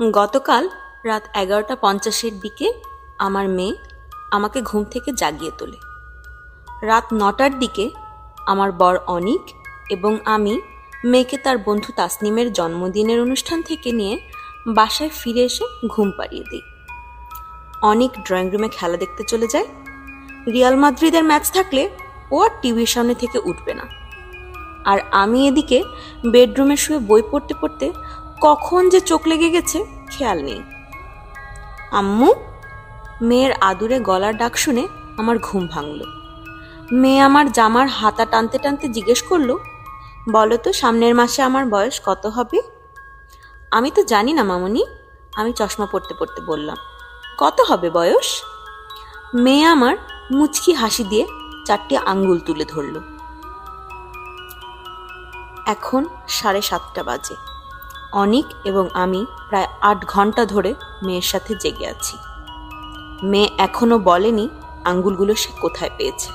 গতকাল রাত এগারোটা পঞ্চাশের দিকে আমার মেয়ে আমাকে ঘুম থেকে জাগিয়ে তোলে। রাত নটার দিকে আমার বর অনিক এবং আমি মেয়েকে তার বন্ধু তাসনিমের জন্মদিনের অনুষ্ঠান থেকে নিয়ে বাসায় ফিরে এসে ঘুম পাড়িয়ে দিই। অনিক ড্রয়িং রুমে খেলা দেখতে চলে যায়। রিয়াল মাদ্রিদের ম্যাচ থাকলে ও আর টিভির সামনে থেকে উঠবে না। আর আমি এদিকে বেডরুমে শুয়ে বই পড়তে পড়তে কখন যে চোখ লেগে গেছে, খেয়াল নেই। আম্মু, মেয়ের আদুরে গলার ডাক শুনে আমার ঘুম ভাঙল। মেয়ে আমার জামার হাতা টানতে টানতে জিজ্ঞেস করল, বলো তো, সামনের মাসে আমার বয়স কত হবে? আমি তো জানি না মামনি, আমি চশমা পড়তে পড়তে বললাম। কত হবে বয়স? মেয়ে আমার মুচকি হাসি দিয়ে চারটি আঙ্গুল তুলে ধরল। এখন সাড়ে সাতটা বাজে। অনিক এবং আমি প্রায় আট ঘণ্টা ধরে মেয়ের সাথে জেগে আছি। মেয়ে এখনও বলেনি আঙ্গুলগুলো সে কোথায় পেয়েছে।